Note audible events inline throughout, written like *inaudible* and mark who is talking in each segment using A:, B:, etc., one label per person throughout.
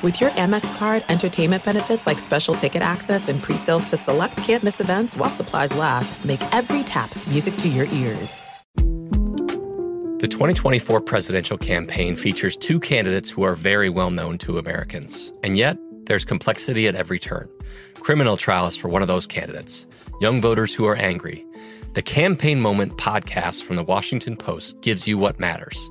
A: With your Amex card, entertainment benefits like special ticket access and pre-sales to select campus events while supplies last, make every tap music to your ears.
B: The 2024 presidential campaign features two candidates who are very well known to Americans. And yet, there's complexity at every turn. Criminal trials for one of those candidates, young voters who are angry. The Campaign Moment podcast from the Washington Post gives you what matters.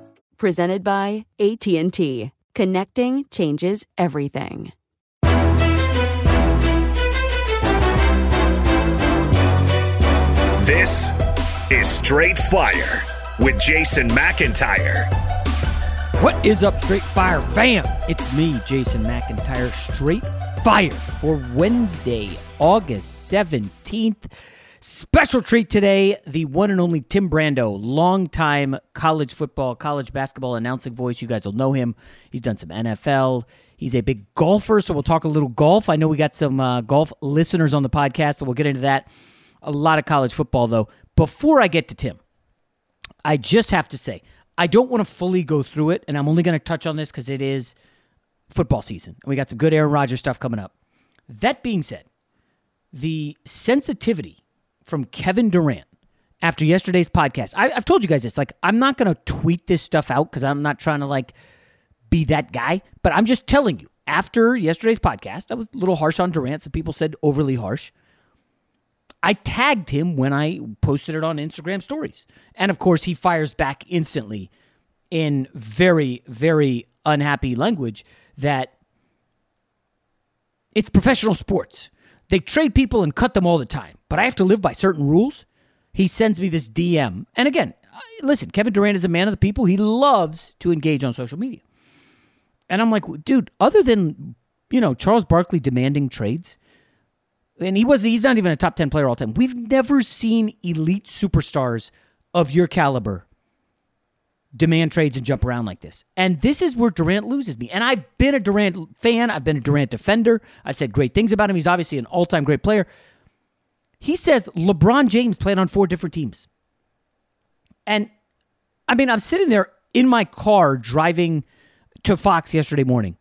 C: Presented by AT&T. Connecting changes everything.
D: This is Straight Fire with Jason McIntyre.
E: What is up, Straight Fire fam? It's me, Jason McIntyre, Straight Fire for Wednesday, August 17th. Special treat today, the one and only Tim Brando, longtime college football, college basketball announcing voice. You guys will know him. He's done some NFL. He's a big golfer, so we'll talk a little golf. I know we got some uh, golf listeners on the podcast, so we'll get into that. A lot of college football, though. Before I get to Tim, I just have to say, I don't want to fully go through it, and I'm only going to touch on this because it is football season. And we got some good Aaron Rodgers stuff coming up. That being said, the sensitivity from Kevin Durant after yesterday's podcast, I, have told you guys this. Like, I'm not going to tweet this stuff out because I'm not trying to, like, be that guy, but I'm just telling you. After yesterday's podcast, I was a little harsh on Durant. Some people said overly harsh. I tagged him when I posted it on Instagram stories. And of course, he fires back instantly in very, very unhappy language that it's professional sports. They trade people and cut them all the time, but I have to live by certain rules. He sends me this DM. And again, listen, Kevin Durant is a man of the people. He loves to engage on social media. And I'm like, dude, other than, you know, Charles Barkley demanding trades, and he was he's not even a top 10 player all time. We've never seen elite superstars of your caliber demand trades and jump around like this. And this is where Durant loses me. And I've been a Durant fan, I've been a Durant defender. I said great things about him. He's obviously an all-time great player. He says LeBron James played on four different teams. And I mean, I'm sitting there in my car driving to Fox yesterday morning.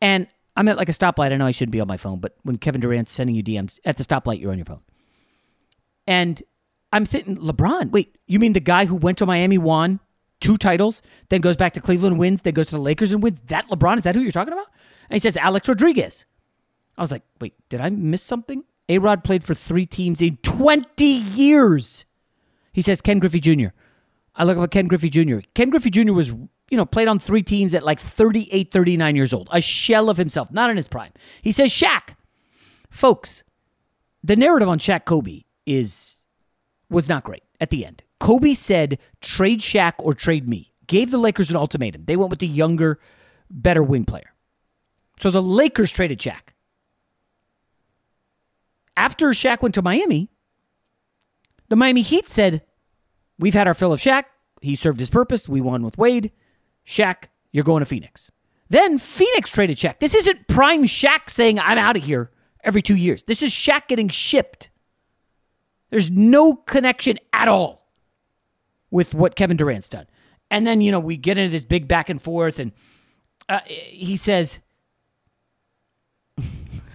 E: And I'm at like a stoplight. I know I shouldn't be on my phone, but when Kevin Durant's sending you DMs at the stoplight, you're on your phone. And I'm sitting, LeBron, wait, you mean the guy who went to Miami, won two titles, then goes back to Cleveland, wins, then goes to the Lakers and wins? That LeBron? Is that who you're talking about? And he says, Alex Rodriguez. I was like, wait, did I miss something? A Rod played for three teams in 20 years. He says, Ken Griffey Jr. I look up at Ken Griffey Jr. Ken Griffey Jr. was you know, played on three teams at like 38, 39 years old, a shell of himself, not in his prime. He says, Shaq. Folks, the narrative on Shaq Kobe is was not great at the end. Kobe said, trade Shaq or trade me. gave the Lakers an ultimatum. They went with the younger, better wing player. So the Lakers traded Shaq. After Shaq went to Miami, the Miami Heat said, We've had our fill of Shaq. He served his purpose. We won with Wade. Shaq, you're going to Phoenix. Then Phoenix traded Shaq. This isn't prime Shaq saying, I'm out of here every two years. This is Shaq getting shipped. There's no connection at all with what Kevin Durant's done. And then, you know, we get into this big back and forth, and uh, he says, *laughs*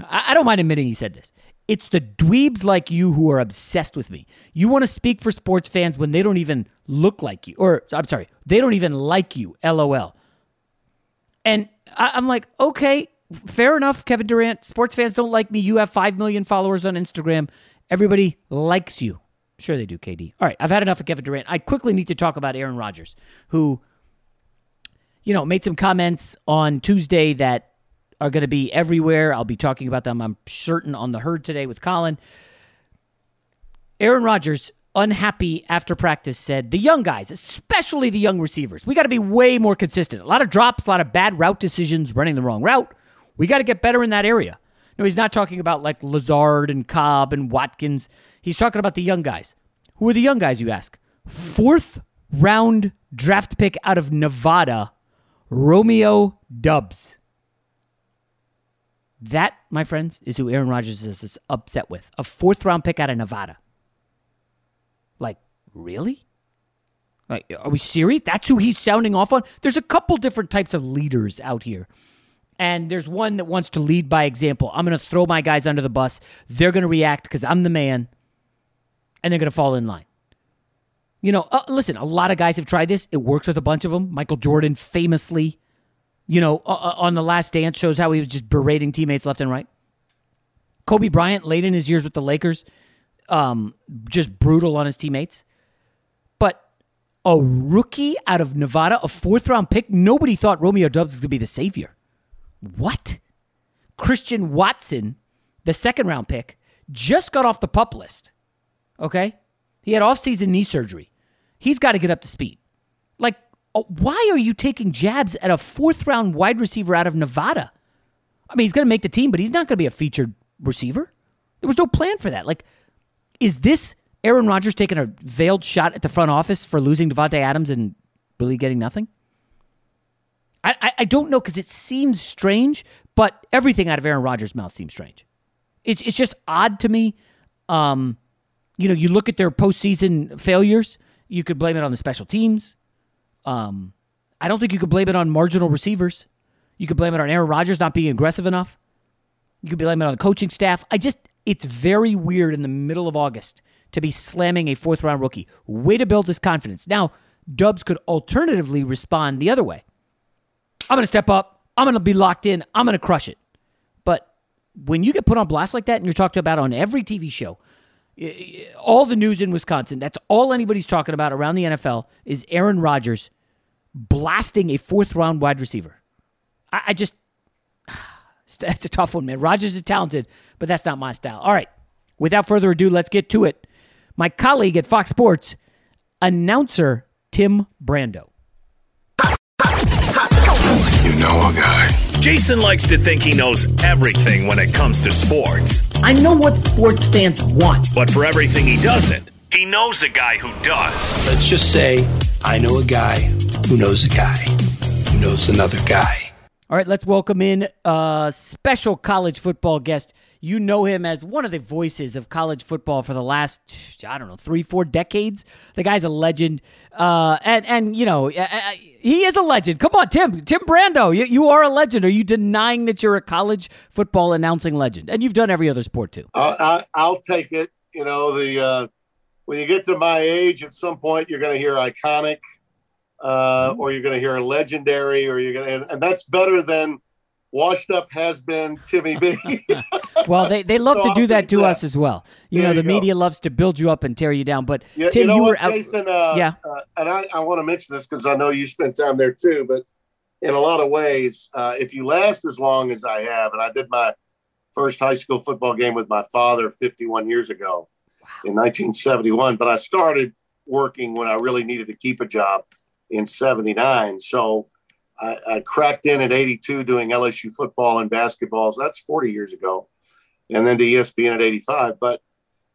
E: I don't mind admitting he said this. It's the dweebs like you who are obsessed with me. You want to speak for sports fans when they don't even look like you, or I'm sorry, they don't even like you. LOL. And I, am like, okay, fair enough, Kevin Durant. Sports fans don't like me. You have 5 million followers on Instagram. Everybody likes you. Sure, they do, KD. All right, I've had enough of Kevin Durant. I quickly need to talk about Aaron Rodgers, who, you know, made some comments on Tuesday that are going to be everywhere. I'll be talking about them, I'm certain, on the herd today with Colin. Aaron Rodgers, unhappy after practice, said the young guys, especially the young receivers, we got to be way more consistent. A lot of drops, a lot of bad route decisions, running the wrong route. We got to get better in that area. No, he's not talking about like Lazard and Cobb and Watkins. He's talking about the young guys. Who are the young guys, you ask? Fourth round draft pick out of Nevada, Romeo Doubs. That, my friends, is who Aaron Rodgers is upset with. A fourth round pick out of Nevada. Like, really? Like, are we serious? That's who he's sounding off on? There's a couple different types of leaders out here. And there's one that wants to lead by example. I'm going to throw my guys under the bus. They're going to react because I'm the man. And they're going to fall in line. You know, uh, listen, a lot of guys have tried this. It works with a bunch of them. Michael Jordan famously you know, uh, uh, on the last dance shows how he was just berating teammates left and right. Kobe Bryant, late in his years with the Lakers, um, just brutal on his teammates. But a rookie out of Nevada, a fourth round pick, nobody thought Romeo Doubs was going to be the savior. What? Christian Watson, the second round pick, just got off the pup list. Okay? He had off-season knee surgery. He's got to get up to speed. Oh, why are you taking jabs at a fourth round wide receiver out of Nevada? I mean, he's going to make the team, but he's not going to be a featured receiver. There was no plan for that. Like, is this Aaron Rodgers taking a veiled shot at the front office for losing Davante Adams and really getting nothing? I, I, I don't know because it seems strange, but everything out of Aaron Rodgers' mouth seems strange. It's, it's just odd to me. Um, you know, you look at their postseason failures, you could blame it on the special teams. Um, I don't think you could blame it on marginal receivers. You could blame it on Aaron Rodgers not being aggressive enough. You could blame it on the coaching staff. I just, it's very weird in the middle of August to be slamming a fourth round rookie. Way to build his confidence. Now, Doubs could alternatively respond the other way. I'm going to step up. I'm going to be locked in. I'm going to crush it. But when you get put on blast like that and you're talked about on every TV show, all the news in Wisconsin, that's all anybody's talking about around the NFL is Aaron Rodgers blasting a fourth round wide receiver. I, I just, *sighs* that's a tough one, man. Rodgers is talented, but that's not my style. All right. Without further ado, let's get to it. My colleague at Fox Sports, announcer Tim Brando.
D: You know a guy. Jason likes to think he knows everything when it comes to sports.
E: I know what sports fans want.
D: But for everything he doesn't, he knows a guy who does.
F: Let's just say I know a guy who knows a guy who knows another guy.
E: All right, let's welcome in a special college football guest. You know him as one of the voices of college football for the last, I don't know, three, four decades. The guy's a legend. Uh, and, and, you know, uh, uh, he is a legend. Come on, Tim. Tim Brando, you, you are a legend. Are you denying that you're a college football announcing legend? And you've done every other sport too.
G: I, will take it. You know, the uh, when you get to my age, at some point, you're going to hear iconic uh, or you're going to hear legendary, or you're going and, and that's better than washed up has been Timmy B. *laughs*
E: well, they, they love so to do that to that. us as well. You there know, the you media loves to build you up and tear you down. But
G: yeah,
E: Tim,
G: you, know
E: you were out.
G: Jason, uh,
E: yeah.
G: Uh, and I, I want to mention this because I know you spent time there too. But in a lot of ways, uh, if you last as long as I have, and I did my first high school football game with my father 51 years ago wow. in 1971, but I started working when I really needed to keep a job in 79. So I, I, cracked in at 82 doing LSU football and basketball. So that's 40 years ago. And then to ESPN at 85. But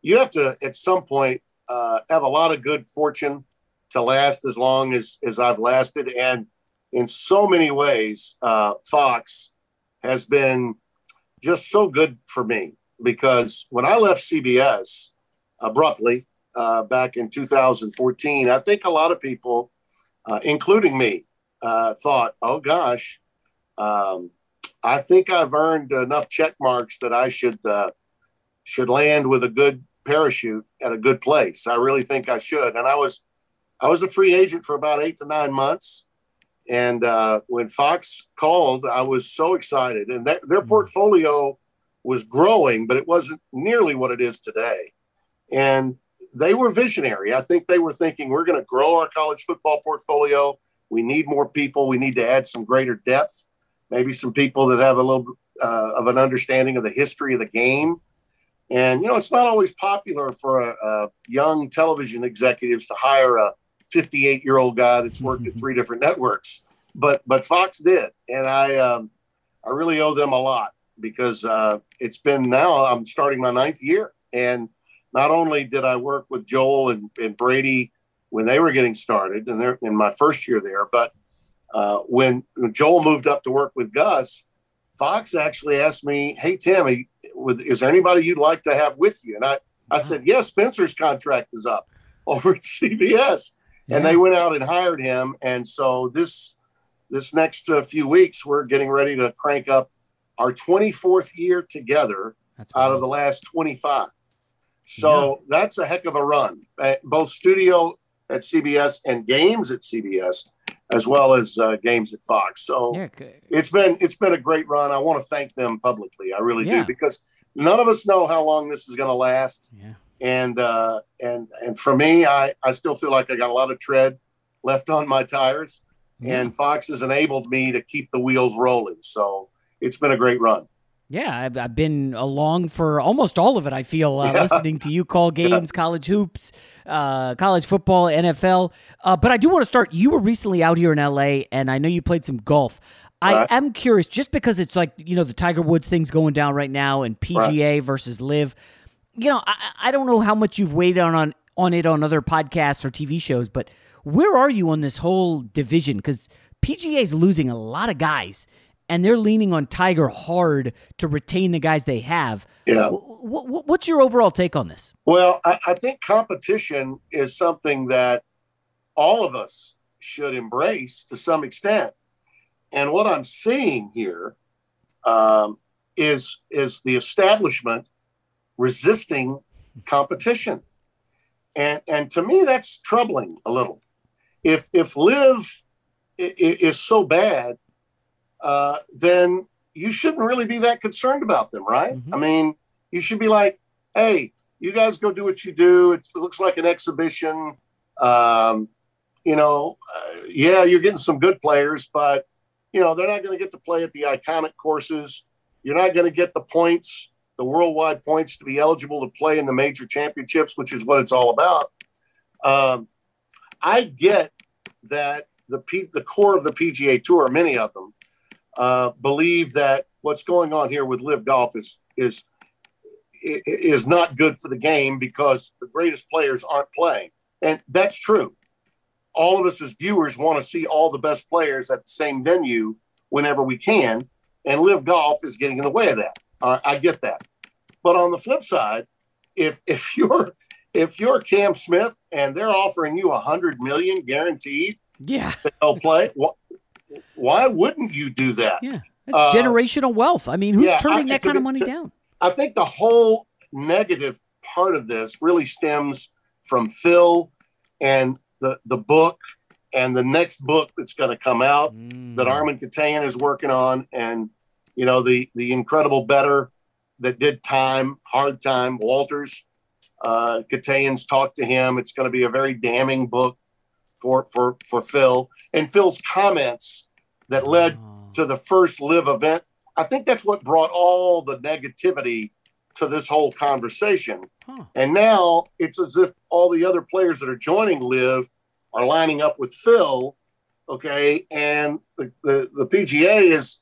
G: you have to, at some point, uh, have a lot of good fortune to last as long as, as I've lasted. And in so many ways, uh, Fox has been just so good for me because when I left CBS abruptly uh, back in 2014, I think a lot of people, uh, including me, uh, thought, oh gosh, um, I think I've earned enough check marks that I should uh, should land with a good parachute at a good place. I really think I should. And I was I was a free agent for about eight to nine months. And uh, when Fox called, I was so excited. And their, their mm-hmm. portfolio was growing, but it wasn't nearly what it is today. And they were visionary. I think they were thinking we're going to grow our college football portfolio. We need more people. We need to add some greater depth, maybe some people that have a little uh, of an understanding of the history of the game. And, you know, it's not always popular for a, a young television executives to hire a 58 year old guy that's worked at three different networks, but, but Fox did. And I, um, I really owe them a lot because uh, it's been now I'm starting my ninth year. And not only did I work with Joel and, and Brady when they were getting started and they're in my first year there, but uh, when, when Joel moved up to work with Gus, Fox actually asked me, "Hey Tim, is there anybody you'd like to have with you?" And I, I said, "Yes, Spencer's contract is up *laughs* over at CBS," yeah. and they went out and hired him. And so this this next uh, few weeks, we're getting ready to crank up our 24th year together that's out of the last 25. So yeah. that's a heck of a run. Uh, both studio at CBS and games at CBS, as well as uh, games at Fox. So yeah, it's been it's been a great run. I want to thank them publicly. I really yeah. do because none of us know how long this is going to last.
E: Yeah.
G: And uh, and and for me, I I still feel like I got a lot of tread left on my tires, and Fox has enabled me to keep the wheels rolling. So it's been a great run.
E: Yeah, I've, I've, been along for almost all of it. I feel uh, yeah. listening to you call *laughs* games, college hoops, uh, college football, NFL. Uh, but I do want to start. You were recently out here in LA, and I know you played some golf. I right. am curious, just because it's like you know the Tiger Woods thing's going down right now, and PGA right. versus LIV. You know, I, I don't know how much you've weighed on, on on it on other podcasts or TV shows, but where are you on this whole division? Because PGA is losing a lot of guys and they're leaning on Tiger hard to retain the guys they have.
G: Yeah.
E: what's your overall take on this?
G: Well, I, I, think competition is something that all of us should embrace to some extent. And what I'm seeing here um, is is the establishment resisting competition, and and to me that's troubling a little. If if LIV is so bad uh, then you shouldn't really be that concerned about them, right? Mm-hmm. I mean, you should be like, hey, you guys go do what you do. It looks like an exhibition. Um, you know, uh, yeah, you're getting some good players, but you know they're not going to get to play at the iconic courses. You're not going to get the points, the worldwide points, to be eligible to play in the major championships, which is what it's all about. Um, I get that the P- the core of the PGA Tour, many of them, uh, believe that what's going on here with LIV Golf is is is not good for the game because the greatest players aren't playing, and that's true. All of us as viewers want to see all the best players at the same venue whenever we can, and LIV Golf is getting in the way of that. I get that, but on the flip side, if *laughs* if you're if you're Cam Smith and they're offering you a hundred million guaranteed,
E: yeah,
G: they'll play. Well, why wouldn't you do that?
E: Yeah, uh, generational wealth. I mean, who's yeah, turning I, that kind of money down?
G: I think the whole negative part of this really stems from Phil and the the book and the next book that's going to come out mm. that Armen Keteyian is working on, and you know the the incredible bettor that did time hard time Walters. Uh, Keteyian's talked to him. It's going to be a very damning book for for for Phil and Phil's comments that led oh. to the first LIV event. I think that's what brought all the negativity to this whole conversation. Huh. And now it's as if all the other players that are joining LIV are lining up with Phil Okay, and the the, the PGA is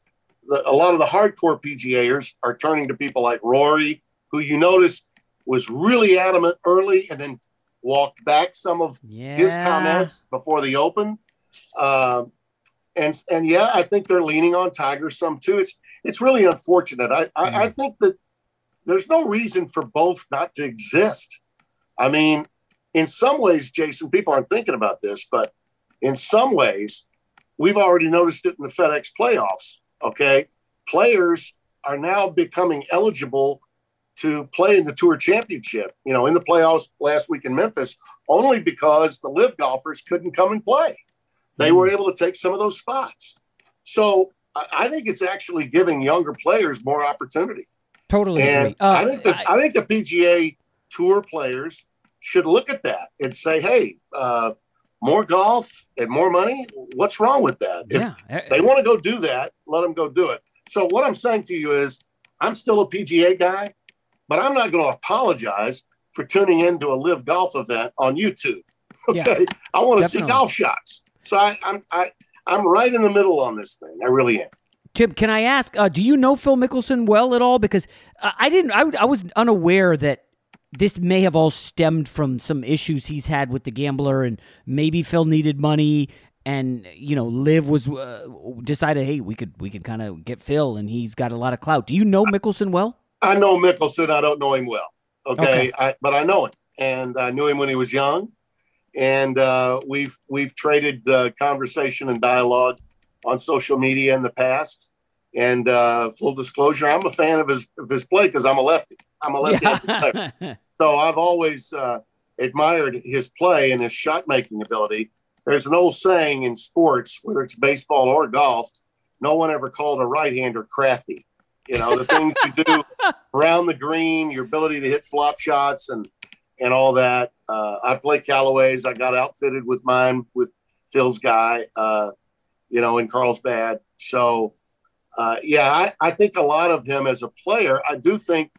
G: the, a lot of the hardcore PGAers are turning to people like Rory, who you notice was really adamant early and then walked back some of
E: Yeah.
G: his comments before the Open. Um, and and yeah, I think they're leaning on Tiger some too. It's it's really unfortunate. I I, I think that there's no reason for both not to exist. I mean, in some ways, Jason, people aren't thinking about this, but in some ways, we've already noticed it in the FedEx playoffs. Okay, players are now becoming eligible to play in the Tour Championship. You know, in the playoffs last week in Memphis, only because the LIV golfers couldn't come and play. They were able to take some of those spots. So I I think it's actually giving younger players more opportunity.
E: Totally
G: And.
E: Uh,
G: I think the, I, think the PGA Tour players should look at that and say, "Hey, uh, more golf and more money. What's wrong with that? If
E: yeah,
G: they want to go do that, let them go do it." So what I'm saying to you is, I'm still a PGA guy, but I'm not going to apologize for tuning into a LIV golf event on YouTube.
E: Yeah,
G: Okay, I want to see golf shots. So I, I'm I, I'm right in the middle on this thing. I really am.
E: Tim, can I ask? Uh, do you know Phil Mickelson well at all? Because uh, I didn't. I, I was unaware that this may have all stemmed from some issues he's had with the gambler, and maybe Phil needed money, and you know, Liv was uh, decided, hey, we could we could kind of get Phil, and he's got a lot of clout. Do you know Mickelson well?
G: I know Mickelson. I don't know him well. Okay,
E: Okay.
G: I, but I know him, and I knew him when he was young, and uh, we've we've traded uh, conversation and dialogue on social media in the past. And uh, full disclosure, I'm a fan of his of his play because I'm a lefty. I'm a lefty. *laughs* player. So I've always uh, admired his play and his shot making ability. There's an old saying in sports, whether it's baseball or golf, no one ever called a right hander crafty. You know, the things you do *laughs* around the green, your ability to hit flop shots and and all that. Uh, I play Callaway's. I got outfitted with mine with Phil's guy, uh, you know, in Carlsbad. So, uh, yeah, I, I think a lot of him as a player, I do think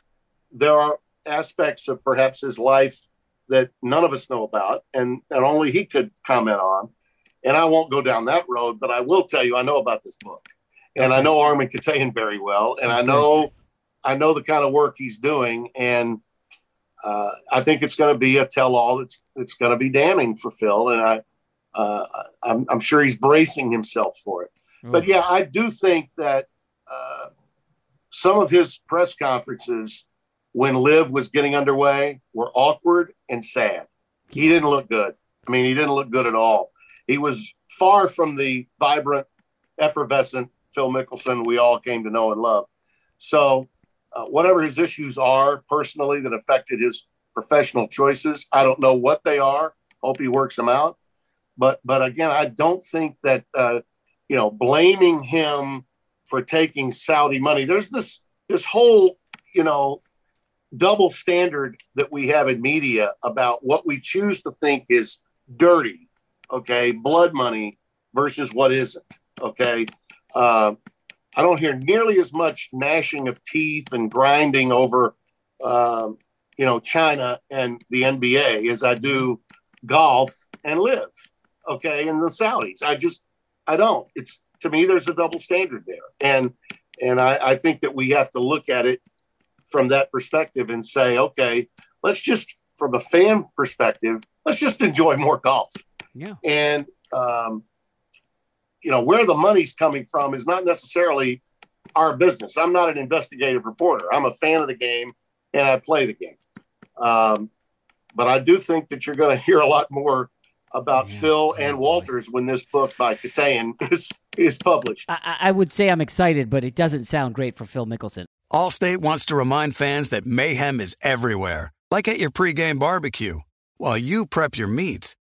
G: there are aspects of perhaps his life that none of us know about and, and only he could comment on. And I won't go down that road, but I will tell you, I know about this book and I know Armen Keteyian very well. And I
E: That's
G: know, I know the kind of work he's doing. And uh, I think it's going to be a tell all that's, it's going to be damning for Phil. And I, uh, I'm, I'm sure he's bracing himself for it. But yeah, I do think that uh, some of his press conferences when Liv was getting underway were awkward and sad. He didn't look good. I mean, he didn't look good at all. He was far from the vibrant, effervescent Phil Mickelson we all came to know and love. So, uh, whatever his issues are personally that affected his professional choices, I don't know what they are. Hope he works them out. But, but again, I don't think that uh, you know blaming him for taking Saudi money. There's this this whole you know double standard that we have in media about what we choose to think is dirty, okay, blood money versus what isn't, okay. Uh, I don't hear nearly as much gnashing of teeth and grinding over, um, you know, China and the NBA as I do golf and LIV, okay, and the Saudis. I just, I don't. It's to me, there's a double standard there, and and I, I think that we have to look at it from that perspective and say, okay, let's just, from a fan perspective, let's just enjoy more golf.
E: Yeah.
G: And, um, you know, where the money's coming from is not necessarily our business. I'm not an investigative reporter. I'm a fan of the game and I play the game. Um, but I do think that you're going *laughs* to hear a lot more about Phil and Walters when this book by Keteyian *laughs* is, is published.
E: I, I would say I'm excited, but it doesn't sound great for Phil Mickelson.
H: Allstate wants to remind fans that mayhem is everywhere, like at your pregame barbecue. While you prep your meats,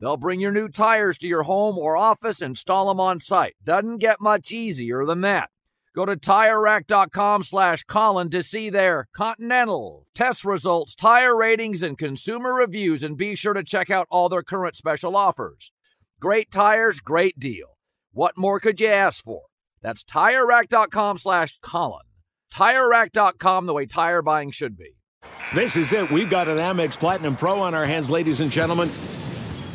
I: They'll bring your new tires to your home or office, install them on site. Doesn't get much easier than that. Go to TireRack.com slash Colin to see their Continental, test results, tire ratings, and consumer reviews, and be sure to check out all their current special offers. Great tires, great deal. What more could you ask for? That's TireRack.com slash Colin. TireRack.com, the way tire buying should be.
J: This is it. We've got an Amex Platinum Pro on our hands, ladies and gentlemen.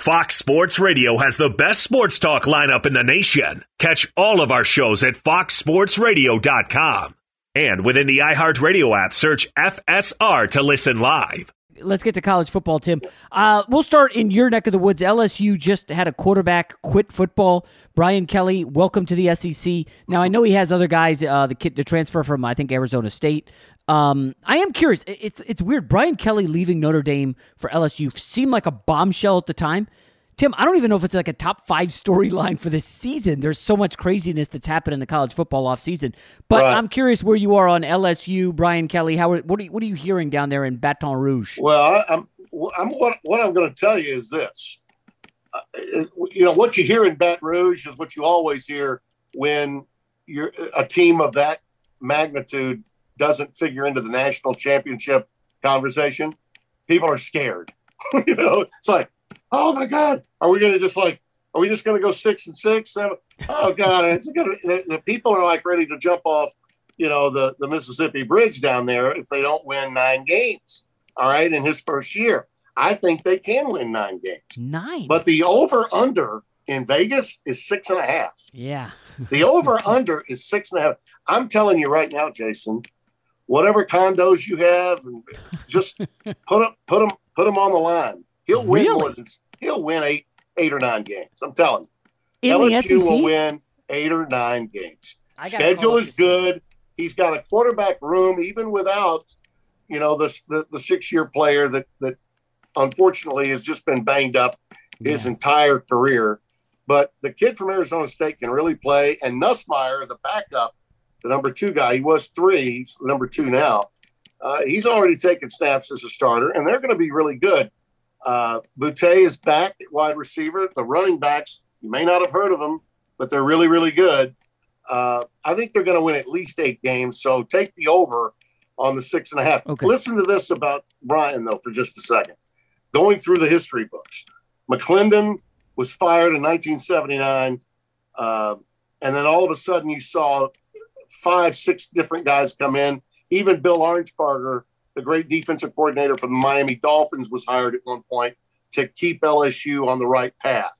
D: Fox Sports Radio has the best sports talk lineup in the nation. Catch all of our shows at foxsportsradio.com. And within the iHeartRadio app, search FSR to listen live.
E: Let's get to college football, Tim. Uh, we'll start in your neck of the woods. LSU just had a quarterback quit football. Brian Kelly, welcome to the SEC. Now I know he has other guys, uh, the kid to transfer from I think Arizona State. Um, I am curious. It's it's weird. Brian Kelly leaving Notre Dame for LSU seemed like a bombshell at the time. Tim, I don't even know if it's like a top five storyline for this season. There's so much craziness that's happened in the college football offseason. But right. I'm curious where you are on LSU, Brian Kelly. How what are you, what are you hearing down there in Baton Rouge?
G: Well, I, am I'm what what I'm going to tell you is this. Uh, you know what you hear in Baton Rouge is what you always hear when you're a team of that magnitude doesn't figure into the national championship conversation, people are scared. *laughs* you know, it's like, oh my God, are we going to just like, are we just going to go six and six? Seven? Oh God, it's gonna, the, the people are like ready to jump off, you know, the, the Mississippi Bridge down there if they don't win nine games. All right, in his first year, I think they can win nine games.
E: Nine,
G: but the over under in Vegas is six and a half.
E: Yeah,
G: the over under is six and a half. I'm telling you right now, Jason whatever condos you have, and just *laughs* put them, put them, put them on the line. He'll win
E: really?
G: more than, he'll win eight, eight or nine games. I'm telling
E: you.
G: In
E: LSU
G: will win eight or nine games. Schedule is good. He's got a quarterback room, even without, you know, the the, the six year player that that unfortunately has just been banged up his yeah. entire career. But the kid from Arizona State can really play, and Nussmeier, the backup, the number two guy. He was three, he's number two now. Uh, he's already taken snaps as a starter, and they're going to be really good. Uh, Boutte is back at wide receiver. The running backs, you may not have heard of them, but they're really, really good. Uh, I think they're going to win at least eight games. So take the over on the six and a half.
E: Okay.
G: Listen to this about Brian, though, for just a second. Going through the history books, McClendon was fired in 1979. Uh, and then all of a sudden, you saw five, six different guys come in. Even Bill Arnsparger, the great defensive coordinator for the Miami Dolphins, was hired at one point to keep LSU on the right path.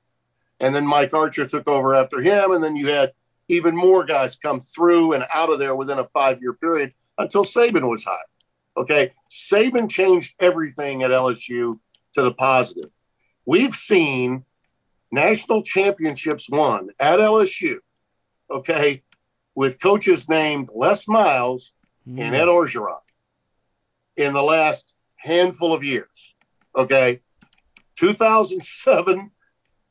G: And then Mike Archer took over after him. And then you had even more guys come through and out of there within a five year period until Saban was hired. Okay. Saban changed everything at LSU to the positive. We've seen national championships won at LSU. Okay. With coaches named Les Miles mm. and Ed Orgeron in the last handful of years. Okay. 2007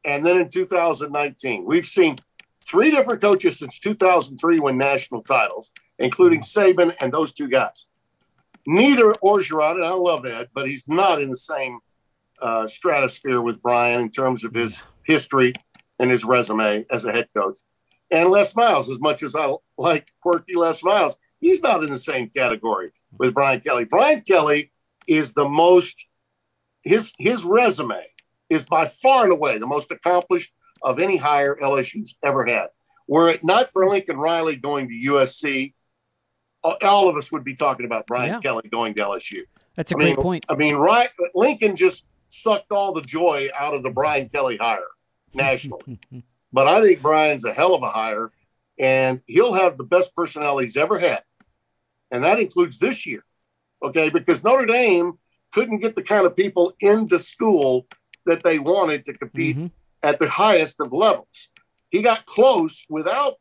G: and then in 2019. We've seen three different coaches since 2003 win national titles, including Saban and those two guys. Neither Orgeron, and I love Ed, but he's not in the same uh, stratosphere with Brian in terms of his history and his resume as a head coach. And Les Miles, as much as I like quirky Les Miles, he's not in the same category with Brian Kelly. Brian Kelly is the most his his resume is by far and away the most accomplished of any hire LSU's ever had. Were it not for Lincoln Riley going to USC, all of us would be talking about Brian yeah. Kelly going to LSU.
E: That's a
G: I
E: great
G: mean,
E: point.
G: I mean, right? Lincoln just sucked all the joy out of the Brian Kelly hire nationally. *laughs* but I think Brian's a hell of a hire, and he'll have the best personnel he's ever had, and that includes this year. Okay, because Notre Dame couldn't get the kind of people into school that they wanted to compete mm-hmm. at the highest of levels. He got close without,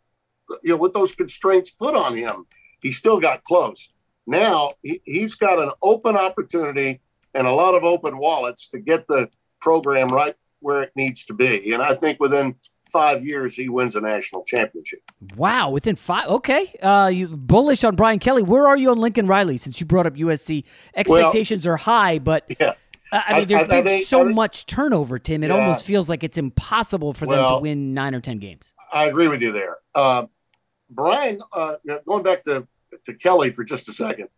G: you know, with those constraints put on him. He still got close. Now he, he's got an open opportunity and a lot of open wallets to get the program right where it needs to be. And I think within five years he wins a national championship.
E: Wow, within five. Okay, uh, you bullish on Brian Kelly. Where are you on Lincoln Riley? Since you brought up USC, expectations well, are high, but *laughs*
G: yeah.
E: I mean, there's I, I, been so much turnover, Tim. It yeah. almost feels like it's impossible for well, them to win nine or ten games.
G: I agree with you there, uh, Brian. Uh, going back to to Kelly for just a second,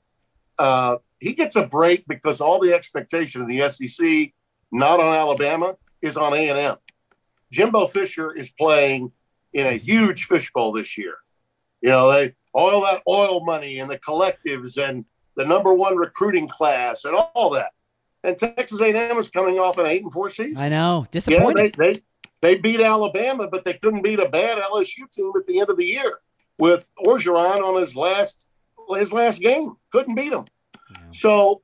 G: uh, he gets a break because all the expectation of the SEC, not on Alabama, is on A and M. Jimbo Fisher is playing in a huge fishbowl this year. You know, they all that oil money and the collectives and the number one recruiting class and all that and Texas A&M is coming off an eight and four season.
E: I know, disappointing.
G: Yeah, they, they they beat Alabama, but they couldn't beat a bad LSU team at the end of the year with Orgeron on his last his last game. Couldn't beat them. Yeah. So,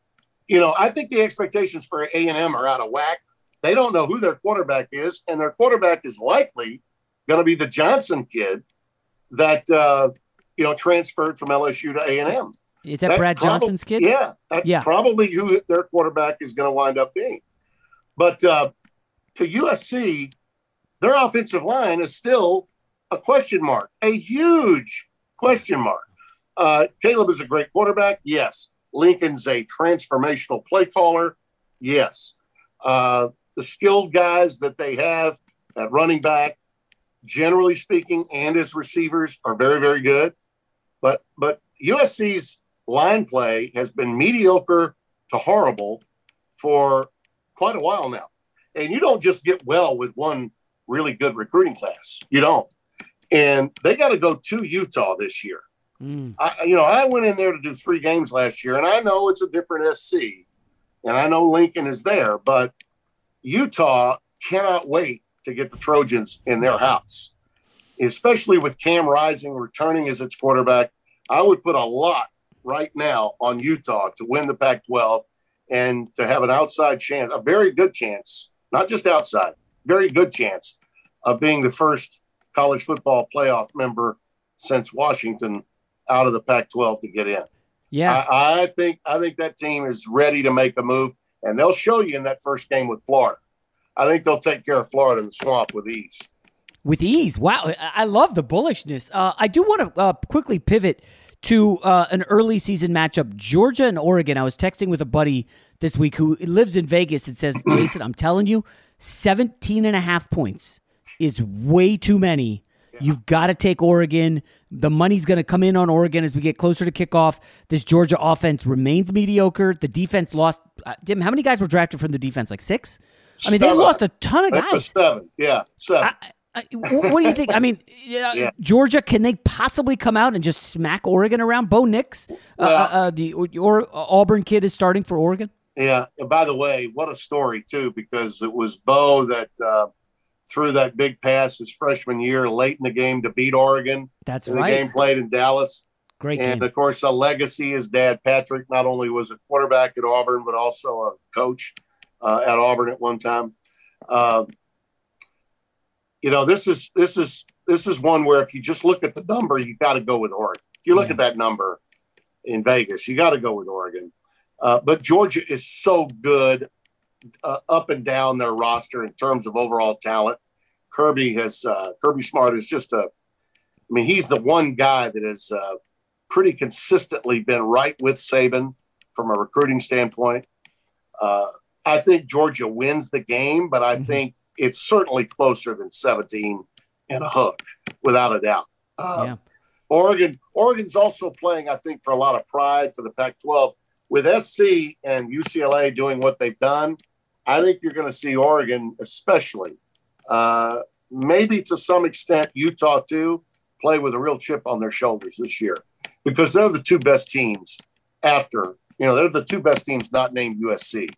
G: you know, I think the expectations for A and M are out of whack. They don't know who their quarterback is, and their quarterback is likely going to be the Johnson kid that uh, you know transferred from LSU to A and M.
E: Is that that's Brad Johnson's kid?
G: Yeah, that's yeah. probably who their quarterback is going to wind up being. But uh, to USC, their offensive line is still a question mark, a huge question mark. Uh, Caleb is a great quarterback. Yes. Lincoln's a transformational play caller. Yes. Uh, the skilled guys that they have at running back, generally speaking, and as receivers are very, very good. But but USC's line play has been mediocre to horrible for quite a while now. And you don't just get well with one really good recruiting class. You don't. And they got to go to Utah this year. Mm. I, you know, I went in there to do three games last year, and I know it's a different SC, and I know Lincoln is there, but Utah cannot wait to get the Trojans in their house, especially with Cam Rising returning as its quarterback. I would put a lot right now on Utah to win the Pac 12 and to have an outside chance, a very good chance, not just outside, very good chance of being the first college football playoff member since Washington out of the Pac 12 to get in.
E: Yeah.
G: I, I, think I think that team is ready to make a move, and they'll show you in that first game with Florida. I think they'll take care of Florida in the swamp with ease.
E: With ease. Wow. I love the bullishness. Uh, I do want to uh, quickly pivot to uh, an early season matchup Georgia and Oregon. I was texting with a buddy this week who lives in Vegas and says, *clears throat* Jason, I'm telling you, 17 and a half points is way too many. You've got to take Oregon. The money's going to come in on Oregon as we get closer to kickoff. This Georgia offense remains mediocre. The defense lost. Uh, how many guys were drafted from the defense? Like six? I mean, they lost a ton of guys.
G: seven. Yeah, seven. I,
E: what do you think? I mean, *laughs* yeah. Georgia, can they possibly come out and just smack Oregon around? Bo Nix, uh, well, uh, uh, the or, uh, Auburn kid, is starting for Oregon.
G: Yeah. And by the way, what a story too, because it was Bo that uh, threw that big pass his freshman year late in the game to beat Oregon.
E: That's right.
G: The game played in Dallas.
E: Great
G: and
E: game.
G: of course, a legacy. His dad, Patrick, not only was a quarterback at Auburn, but also a coach uh, at Auburn at one time. Uh, you know, this is this is this is one where if you just look at the number, you got to go with Oregon. If you look
E: Yeah.
G: at that number in Vegas, you got to go with Oregon. Uh, but Georgia is so good uh, up and down their roster in terms of overall talent. Kirby has uh, Kirby Smart is just a. I mean, he's the one guy that has uh, pretty consistently been right with Saban from a recruiting standpoint. Uh, I think Georgia wins the game, but I think it's certainly closer than 17 and a hook, without a doubt. Uh,
E: Yeah.
G: Oregon, Oregon's also playing, I think, for a lot of pride for the Pac-12. With SC and UCLA doing what they've done, I think you're going to see Oregon, especially, uh, maybe to some extent Utah too, play with a real chip on their shoulders this year because they're the two best teams after, you know, they're the two best teams not named USC,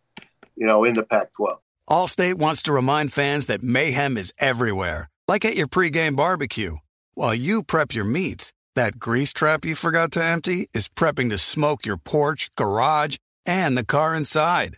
G: you know, in the Pac 12.
H: Allstate wants to remind fans that mayhem is everywhere, like at your pregame barbecue. While you prep your meats, that grease trap you forgot to empty is prepping to smoke your porch, garage, and the car inside.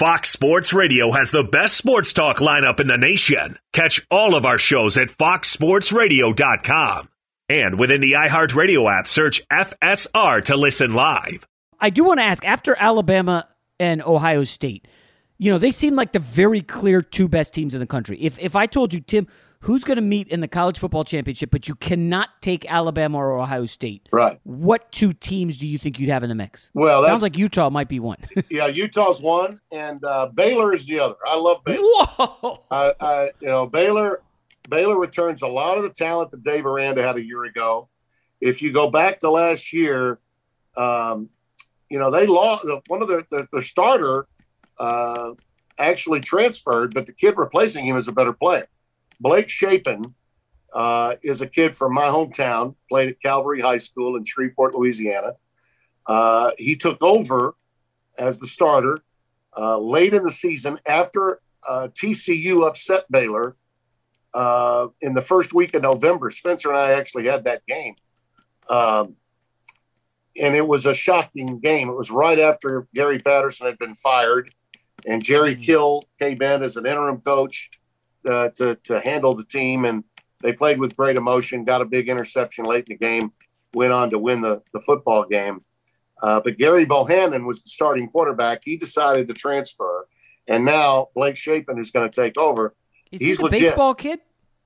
D: Fox Sports Radio has the best sports talk lineup in the nation. Catch all of our shows at foxsportsradio.com. And within the iHeartRadio app, search FSR to listen live.
E: I do want to ask after Alabama and Ohio State, you know, they seem like the very clear two best teams in the country. If if I told you, Tim, who's going to meet in the college football championship, but you cannot take Alabama or Ohio State,
G: Right.
E: what two teams do you think you'd have in the mix?
G: Well,
E: sounds like Utah might be one. *laughs*
G: yeah, Utah's one, and uh, Baylor is the other. I love Baylor.
E: Whoa!
G: I, I, you know, Baylor, Baylor returns a lot of the talent that Dave Aranda had a year ago. If you go back to last year, um, you know they lost one of their their, their starter, uh, actually transferred, but the kid replacing him is a better player. Blake Shapen uh, is a kid from my hometown, played at Calvary High School in Shreveport, Louisiana. Uh, he took over as the starter uh, late in the season after uh, TCU upset Baylor uh, in the first week of November. Spencer and I actually had that game. Um, and it was a shocking game. It was right after Gary Patterson had been fired, and Jerry mm. Kill came in as an interim coach uh, to, to handle the team. And they played with great emotion, got a big interception late in the game, went on to win the, the football game. Uh, but Gerry Bohanon was the starting quarterback. He decided to transfer. And now Blake Shapen is going to take over.
E: Is He's he legit. baseball kid?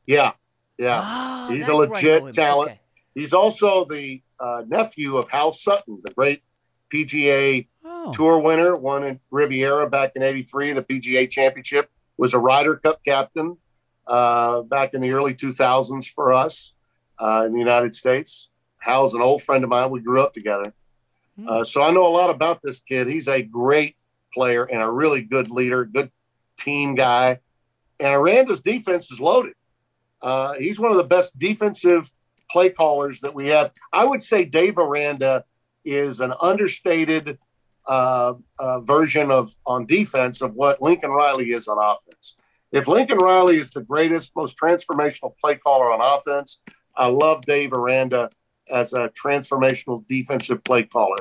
G: Yeah. Yeah. Oh, He's a legit talent. Okay. He's also the uh, nephew of Hal Sutton, the great PGA oh. Tour winner, won in Riviera back in 83, the PGA Championship, was a Ryder Cup captain uh, back in the early 2000s for us uh, in the United States. Hal's an old friend of mine. We grew up together. Hmm. Uh, so I know a lot about this kid. He's a great player and a really good leader, good team guy. And Aranda's defense is loaded. Uh, he's one of the best defensive play callers that we have. I would say Dave Aranda is an understated uh, uh, version of on defense of what Lincoln Riley is on offense. If Lincoln Riley is the greatest, most transformational play caller on offense, I love Dave Aranda as a transformational defensive play caller.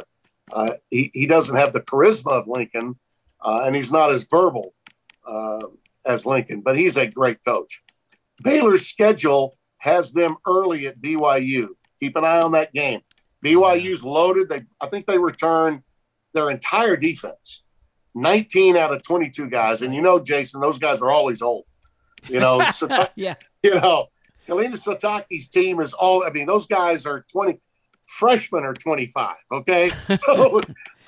G: Uh, he, he doesn't have the charisma of Lincoln, uh, and he's not as verbal uh, as Lincoln, but he's a great coach. Baylor's schedule has them early at BYU. Keep an eye on that game. BYU's loaded. They, I think they return their entire defense. 19 out of 22 guys. And you know, Jason, those guys are always old. You know, *laughs*
E: yeah.
G: You know, Kalani Sitake's team is all, I mean, those guys are 20, freshmen are 25. Okay. *laughs* So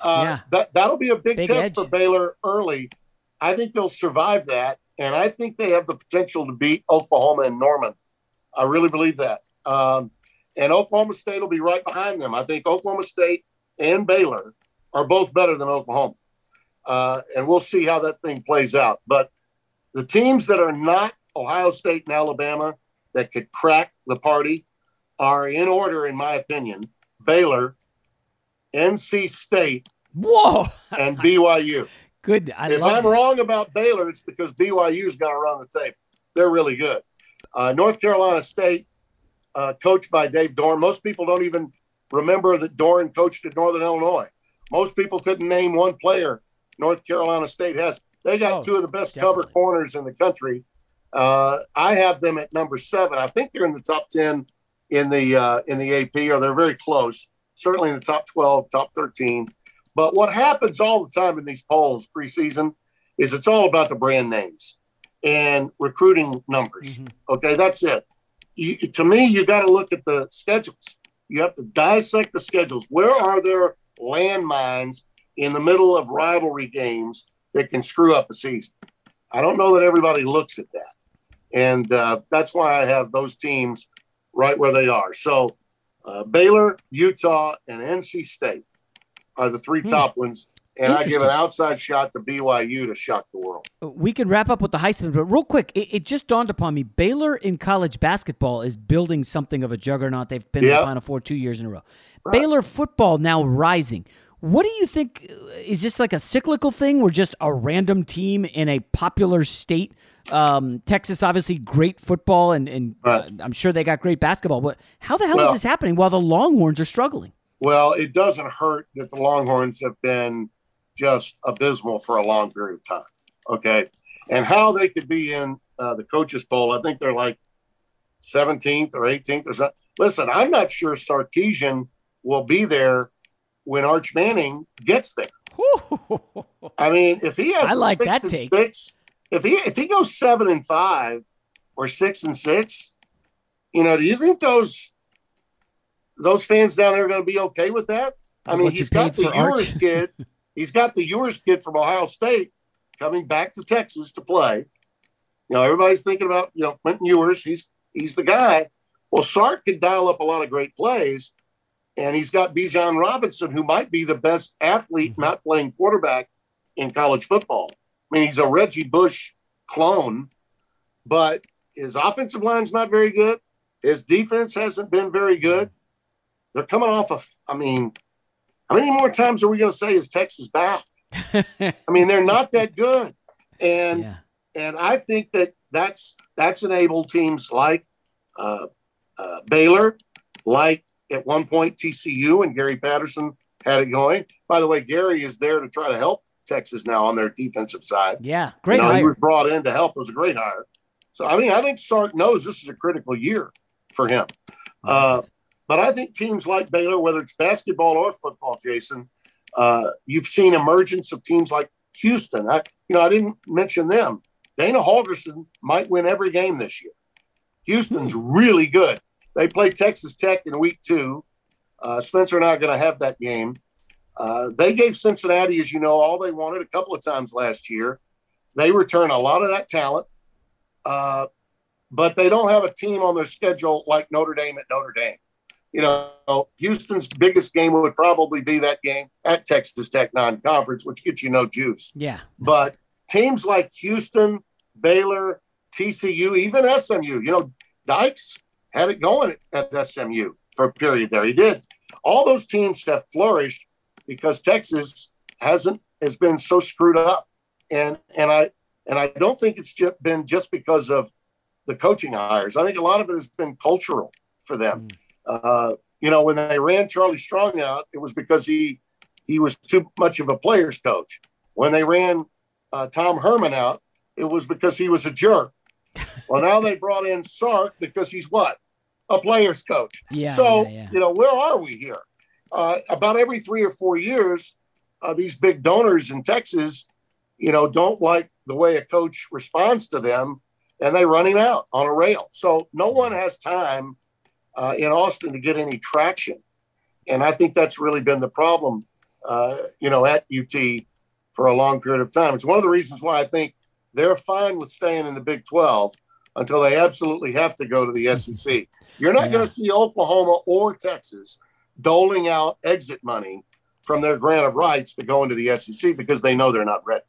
G: uh, yeah. that, that'll be a big, big test edge. for Baylor early. I think they'll survive that. And I think they have the potential to beat Oklahoma and Norman. I really believe that. Um, and Oklahoma State will be right behind them. I think Oklahoma State and Baylor are both better than Oklahoma uh, and we'll see how that thing plays out. But the teams that are not Ohio State and Alabama that could crack the party are in order, in my opinion: Baylor, NC State,
E: whoa,
G: and *laughs* BYU.
E: Good. I
G: if I'm this. wrong about Baylor, it's because BYU's got to run the tape. They're really good. Uh, North Carolina State, uh, coached by Dave Doeren. Most people don't even remember that Doeren coached at Northern Illinois. Most people couldn't name one player North Carolina State has. They got oh, two of the best definitely. cover corners in the country. Uh, I have them at number seven. I think they're in the top ten in the uh, in the AP, or they're very close. Certainly in the top twelve, top thirteen. But what happens all the time in these polls preseason is it's all about the brand names and recruiting numbers. Mm-hmm. Okay, that's it. You, to me, you got to look at the schedules. You have to dissect the schedules. Where are there landmines in the middle of rivalry games that can screw up a season. I don't know that everybody looks at that. And uh, that's why I have those teams right where they are. So uh, Baylor, Utah, and NC State are the three hmm. top ones. And I give an outside shot to BYU to shock the world.
E: We can wrap up with the Heisman, but real quick, it, it just dawned upon me: Baylor in college basketball is building something of a juggernaut. They've been yep. in the Final Four two years in a row. Right. Baylor football now rising. What do you think? Is this like a cyclical thing where just a random team in a popular state? Um, Texas, obviously, great football, and, and right. uh, I'm sure they got great basketball. But how the hell well, is this happening while the Longhorns are struggling?
G: Well, it doesn't hurt that the Longhorns have been just abysmal for a long period of time. Okay. And how they could be in uh, the coaches' poll, I think they're like 17th or 18th or something. Listen, I'm not sure Sarkisian will be there when Arch Manning gets there. I mean, if he has
E: I like that take.
G: Six, if he if he goes seven and five or six and six, you know, do you think those those fans down there are going to be okay with that? I mean, he's got the Ewers kid. *laughs* He's got the Ewers kid from Ohio State coming back to Texas to play. You know, everybody's thinking about you know Quentin Ewers. He's he's the guy. Well, Sark can dial up a lot of great plays, and he's got Bijan Robinson, who might be the best athlete mm-hmm. not playing quarterback in college football. I mean, he's a Reggie Bush clone, but his offensive line's not very good. His defense hasn't been very good. They're coming off of, I mean, how many more times are we going to say is Texas back? I mean, they're not that good. And yeah. and I think that that's that's enabled teams like uh, uh, Baylor, like at one point TCU and Gary Patterson had it going. By the way, Gary is there to try to help Texas now on their defensive side.
E: Yeah, great
G: you know,
E: hire.
G: He was brought in to help. It was a great hire. So I mean, I think Sark knows this is a critical year for him. Uh, but I think teams like Baylor, whether it's basketball or football, Jason, uh, you've seen emergence of teams like Houston. I, you know, I didn't mention them. Dana Holgorsen might win every game this year. Houston's really good. They play Texas Tech in week two. Uh, Spencer and I are going to have that game. Uh, they gave Cincinnati, as you know, all they wanted a couple of times last year. They return a lot of that talent, uh, but they don't have a team on their schedule like Notre Dame at Notre Dame. You know, Houston's biggest game would probably be that game at Texas Tech non-conference, which gets you no juice.
E: Yeah.
G: But teams like Houston, Baylor, TCU, even SMU, you know, Dykes had it going at SMU for a period there. He did. All those teams have flourished because Texas hasn't has been so screwed up, and and I and I don't think it's just been just because of the coaching hires. I think a lot of it has been cultural for them. Mm. Uh, you know, when they ran Charlie Strong out, it was because he he was too much of a player's coach. When they ran uh, Tom Herman out, it was because he was a jerk. well, now they brought in Sark because he's what a player's coach.
E: Yeah.
G: So
E: yeah, yeah.
G: you know, where are we here? Uh, about every three or four years, uh, these big donors in Texas, you know, don't like the way a coach responds to them, and they run him out on a rail. So no one has time uh, in Austin to get any traction, and I think that's really been the problem, uh, you know, at UT for a long period of time. It's one of the reasons why I think they're fine with staying in the Big 12 until they absolutely have to go to the SEC. You're not yeah. going to see Oklahoma or Texas doling out exit money from their grant of rights to go into the SEC because they know they're not ready.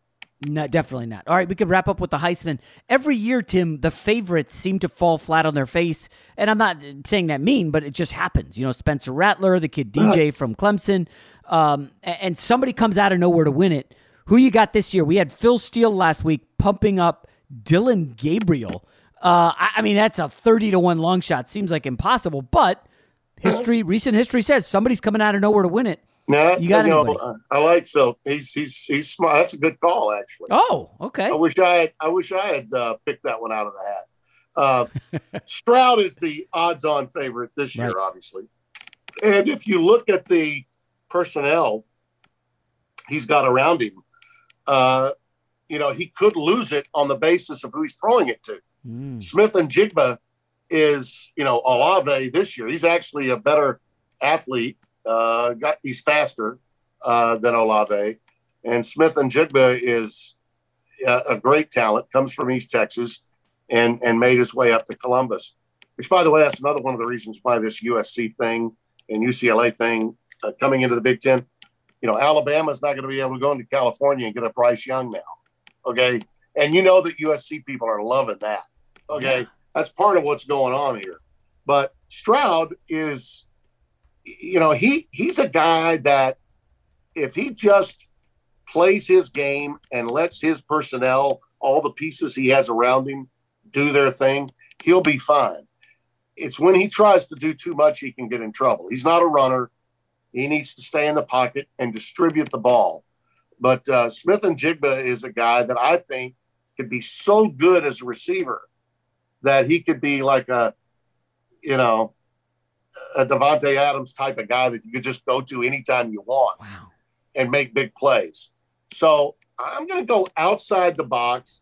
E: No, definitely not. All right, we could wrap up with the Heisman. Every year, Tim, the favorites seem to fall flat on their face. And I'm not saying that mean, but it just happens. You know, Spencer Rattler, the kid DJ from Clemson, um, and somebody comes out of nowhere to win it. Who you got this year? We had Phil Steele last week pumping up Dillon Gabriel. Uh, I, I mean, that's a 30 to 1 long shot. Seems like impossible, but history, recent history says somebody's coming out of nowhere to win it.
G: No, you got you know, I like Phil. He's he's he's smart. That's a good call, actually.
E: Oh, okay.
G: I wish I had. I wish I had uh, picked that one out of the hat. Uh, *laughs* Stroud is the odds-on favorite this year, right. obviously. And if you look at the personnel he's got around him, uh, you know, he could lose it on the basis of who he's throwing it to. Mm. Smith-Njigba is, you know, Olave this year. He's actually a better athlete. Uh, got he's faster uh, than Olave, and Smith-Njigba is a, a, great talent. Comes from East Texas, and and made his way up to Columbus. Which, by the way, that's another one of the reasons why this USC thing and UCLA thing uh, coming into the Big Ten. You know, Alabama's not going to be able to go into California and get a Bryce Young now. Okay, and you know that USC people are loving that. Okay. Yeah that's part of what's going on here. But Stroud is, you know, he he's a guy that if he just plays his game and lets his personnel, all the pieces he has around him, do their thing, he'll be fine. It's when he tries to do too much, he can get in trouble. He's not a runner. He needs to stay in the pocket and distribute the ball. But uh, Smith-Njigba is a guy that I think could be so good as a receiver that he could be like a, you know, a Davante Adams type of guy that you could just go to anytime you want
E: wow.
G: and make big plays. So I'm going to go outside the box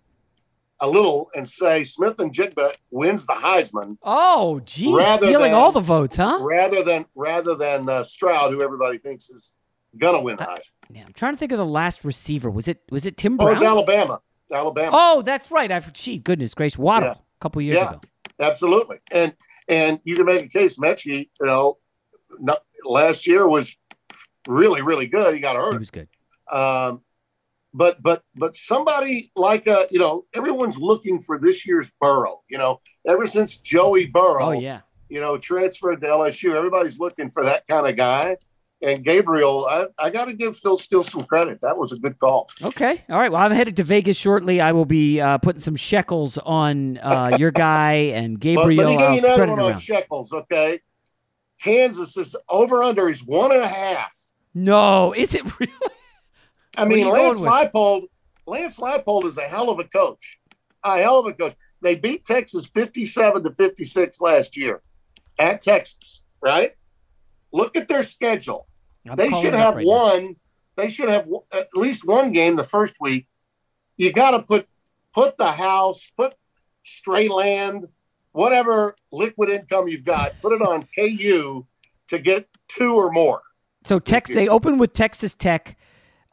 G: a little and say Smith-Njigba wins the Heisman.
E: Oh, geez, stealing than, all the votes, huh?
G: Rather than rather than uh, Stroud, who everybody thinks is gonna win uh, Heisman.
E: Yeah, I'm trying to think of the last receiver. Was it was it Tim Brown?
G: Oh, it was Alabama. Alabama.
E: Oh, that's right. I gee, goodness gracious, Waddle. Yeah a couple years
G: yeah,
E: ago.
G: Absolutely, and and you can make a case. Metchie, you know, not, last year was really really good. He got hurt.
E: He was good.
G: Um, but but but somebody like a you know everyone's looking for this year's Burrow. You know, ever since Joey Burrow,
E: Oh yeah.
G: you know, transferred to LSU, everybody's looking for that kind of guy. And Gabriel, I, I got to give Phil Steele some credit. That was a good call.
E: Okay. All right. Well, I'm headed to Vegas shortly. I will be uh, putting some shekels on uh, *laughs* your guy and Gabriel.
G: let me give
E: I'll
G: another one on shekels, okay? Kansas is over under is one and a half.
E: No, is it really? *laughs*
G: I mean, Lance? Leipold, Lance Leipold is a hell of a coach. A hell of a coach. They beat Texas 57 to 56 last year at Texas, right? Look at their schedule.
E: I'm
G: they should have
E: right now.
G: one. They should have w- at least one game the first week. You got to put put the house, put stray land, whatever liquid income you've got, put it on KU to get two or more.
E: So Texas, they open with Texas Tech.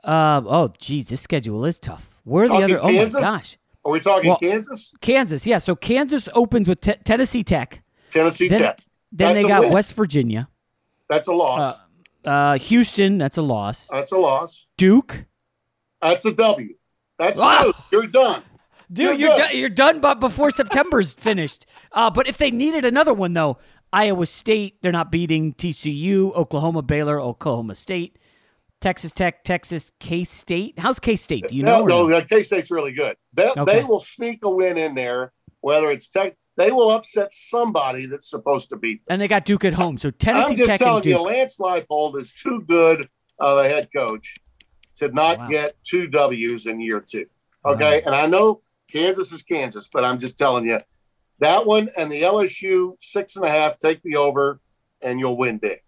E: Uh, oh, geez, this schedule is tough. Where are the other?
G: Kansas?
E: Oh my gosh,
G: Are we talking
E: Well,
G: Kansas?
E: Kansas. Yeah. So Kansas opens with Te- Tennessee Tech.
G: Tennessee
E: Then,
G: Tech.
E: then
G: That's
E: they got
G: win.
E: West Virginia.
G: That's a loss.
E: Uh, uh, Houston. That's a loss.
G: That's a loss.
E: Duke.
G: That's a W. That's two. You're done.
E: Dude,
G: You're
E: you're, done, you're done, but before September's *laughs* finished. Uh, but if they needed another one, though, Iowa State, they're not beating TCU, Oklahoma, Baylor, Oklahoma State, Texas Tech, Texas, K State. How's K State? Do you know?
G: no, no, K State's really good. They,
E: Okay.
G: they will sneak a win in there, whether it's Tech. They will upset somebody that's supposed to beat them.
E: And they got Duke at home. So Tennessee
G: I'm just
E: Tech
G: telling you. Lance Leipold is too good of a head coach to not
E: Wow.
G: get two W's in year two. Okay, and I know Kansas is Kansas, but I'm just telling you that one and the LSU six and a half. Take the over, and you'll win big.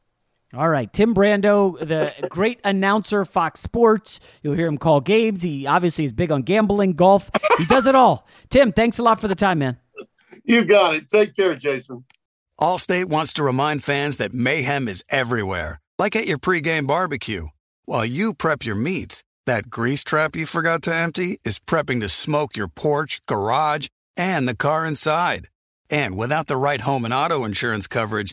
E: All right, Tim Brando, the *laughs* great announcer, Fox Sports. You'll hear him call games. He obviously is big on gambling, golf. He does it all. Tim, thanks a lot for the time, man.
G: You got it. Take care, Jason.
H: Allstate wants to remind fans that mayhem is everywhere, like at your pregame barbecue. While you prep your meats, that grease trap you forgot to empty is prepping to smoke your porch, garage, and the car inside. And without the right home and auto insurance coverage,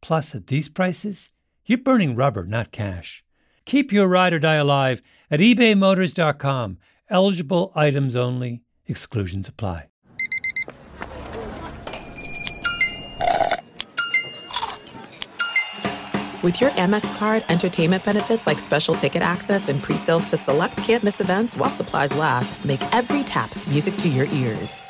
K: Plus, at these prices, you're burning rubber, not cash. Keep your ride or die alive at ebaymotors.com. Eligible items only, exclusions apply.
A: With your Amex card, entertainment benefits like special ticket access and pre-sales to select campus events while supplies last make every tap music to your ears.